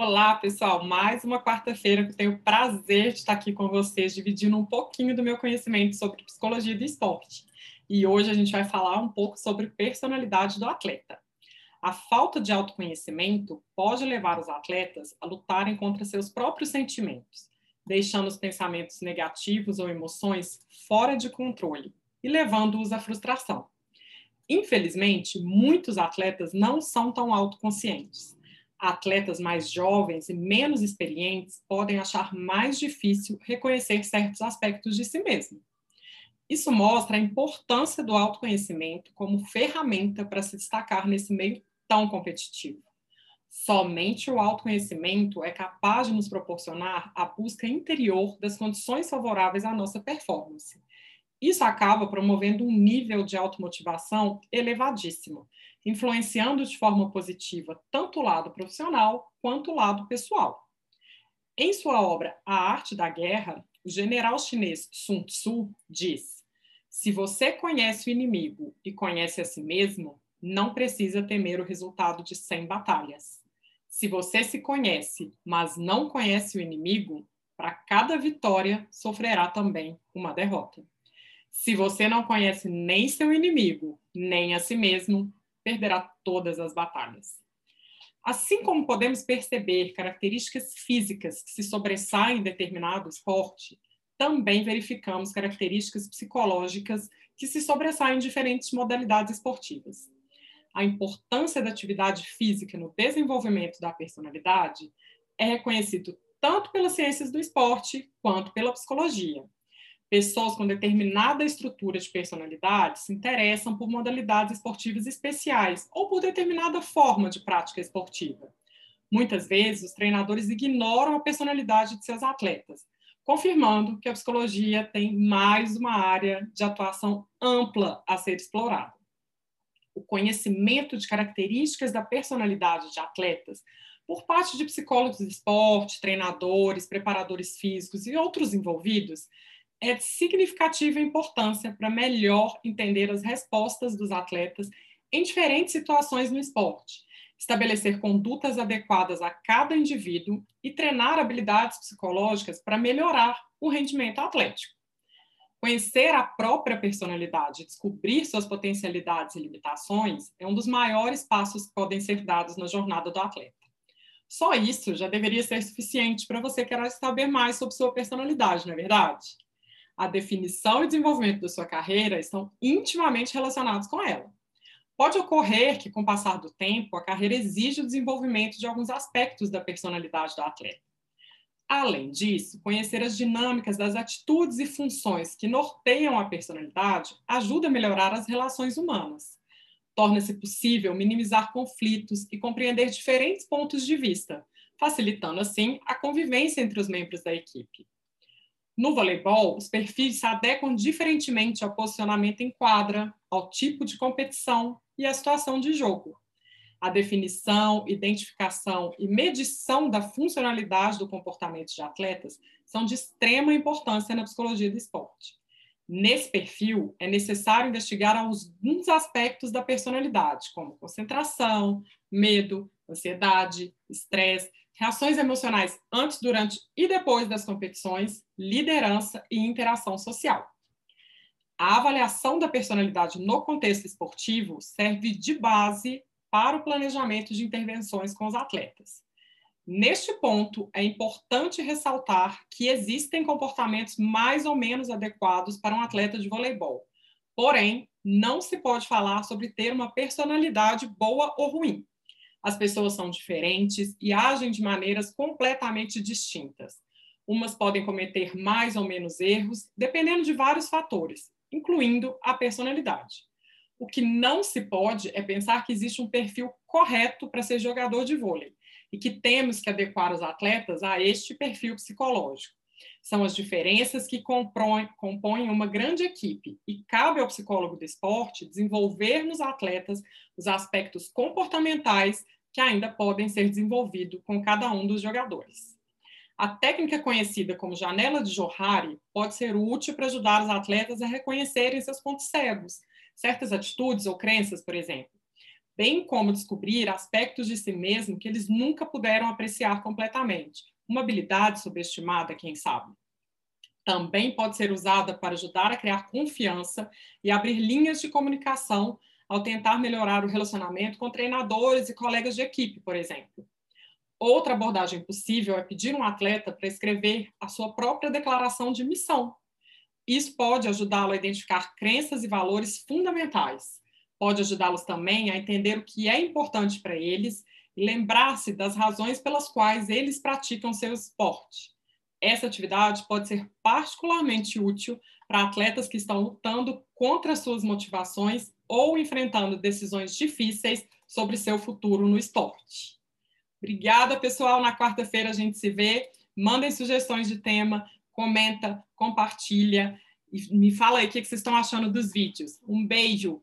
Olá, pessoal. Mais uma quarta-feira que eu tenho o prazer de estar aqui com vocês, dividindo um pouquinho do meu conhecimento sobre psicologia do esporte. E hoje a gente vai falar um pouco sobre personalidade do atleta. A falta de autoconhecimento pode levar os atletas a lutarem contra seus próprios sentimentos, deixando os pensamentos negativos ou emoções fora de controle e levando-os à frustração. Infelizmente, muitos atletas não são tão autoconscientes atletas mais jovens e menos experientes podem achar mais difícil reconhecer certos aspectos de si mesmo. Isso mostra a importância do autoconhecimento como ferramenta para se destacar nesse meio tão competitivo. Somente o autoconhecimento é capaz de nos proporcionar a busca interior das condições favoráveis à nossa performance. Isso acaba promovendo um nível de automotivação elevadíssimo, influenciando de forma positiva tanto o lado profissional quanto o lado pessoal. Em sua obra A Arte da Guerra, o general chinês Sun Tzu diz: Se você conhece o inimigo e conhece a si mesmo, não precisa temer o resultado de 100 batalhas. Se você se conhece, mas não conhece o inimigo, para cada vitória sofrerá também uma derrota. Se você não conhece nem seu inimigo, nem a si mesmo, perderá todas as batalhas. Assim como podemos perceber características físicas que se sobressaem em determinado esporte, também verificamos características psicológicas que se sobressaem em diferentes modalidades esportivas. A importância da atividade física no desenvolvimento da personalidade é reconhecido tanto pelas ciências do esporte quanto pela psicologia pessoas com determinada estrutura de personalidade se interessam por modalidades esportivas especiais ou por determinada forma de prática esportiva. Muitas vezes, os treinadores ignoram a personalidade de seus atletas, confirmando que a psicologia tem mais uma área de atuação ampla a ser explorada. O conhecimento de características da personalidade de atletas por parte de psicólogos de esporte, treinadores, preparadores físicos e outros envolvidos é de significativa importância para melhor entender as respostas dos atletas em diferentes situações no esporte, estabelecer condutas adequadas a cada indivíduo e treinar habilidades psicológicas para melhorar o rendimento atlético. Conhecer a própria personalidade, descobrir suas potencialidades e limitações é um dos maiores passos que podem ser dados na jornada do atleta. Só isso já deveria ser suficiente para você querer saber mais sobre sua personalidade, não é verdade? A definição e desenvolvimento da sua carreira estão intimamente relacionados com ela. Pode ocorrer que, com o passar do tempo, a carreira exige o desenvolvimento de alguns aspectos da personalidade do atleta. Além disso, conhecer as dinâmicas das atitudes e funções que norteiam a personalidade ajuda a melhorar as relações humanas. Torna-se possível minimizar conflitos e compreender diferentes pontos de vista, facilitando, assim, a convivência entre os membros da equipe. No voleibol, os perfis se adequam diferentemente ao posicionamento em quadra, ao tipo de competição e à situação de jogo. A definição, identificação e medição da funcionalidade do comportamento de atletas são de extrema importância na psicologia do esporte. Nesse perfil, é necessário investigar alguns aspectos da personalidade, como concentração, medo, ansiedade, estresse, reações emocionais antes, durante e depois das competições, liderança e interação social. A avaliação da personalidade no contexto esportivo serve de base para o planejamento de intervenções com os atletas. Neste ponto, é importante ressaltar que existem comportamentos mais ou menos adequados para um atleta de voleibol. Porém, não se pode falar sobre ter uma personalidade boa ou ruim. As pessoas são diferentes e agem de maneiras completamente distintas. Umas podem cometer mais ou menos erros, dependendo de vários fatores, incluindo a personalidade. O que não se pode é pensar que existe um perfil correto para ser jogador de vôlei e que temos que adequar os atletas a este perfil psicológico. São as diferenças que compõem, uma grande equipe e cabe ao psicólogo do esporte desenvolver nos atletas os aspectos comportamentais que ainda podem ser desenvolvidos com cada um dos jogadores. A técnica conhecida como janela de Johari pode ser útil para ajudar os atletas a reconhecerem seus pontos cegos, certas atitudes ou crenças, por exemplo. bem como descobrir aspectos de si mesmo que eles nunca puderam apreciar completamente. Uma habilidade subestimada, quem sabe. Também pode ser usada para ajudar a criar confiança e abrir linhas de comunicação ao tentar melhorar o relacionamento com treinadores e colegas de equipe, por exemplo. Outra abordagem possível é pedir um atleta para escrever a sua própria declaração de missão. Isso pode ajudá-lo a identificar crenças e valores fundamentais. Pode ajudá-los também a entender o que é importante para eles lembrar-se das razões pelas quais eles praticam seu esporte. Essa atividade pode ser particularmente útil para atletas que estão lutando contra suas motivações ou enfrentando decisões difíceis sobre seu futuro no esporte. Obrigada, pessoal. Na quarta-feira a gente se vê. Mandem sugestões de tema, comenta, compartilha e me fala aí o que vocês estão achando dos vídeos. Um beijo.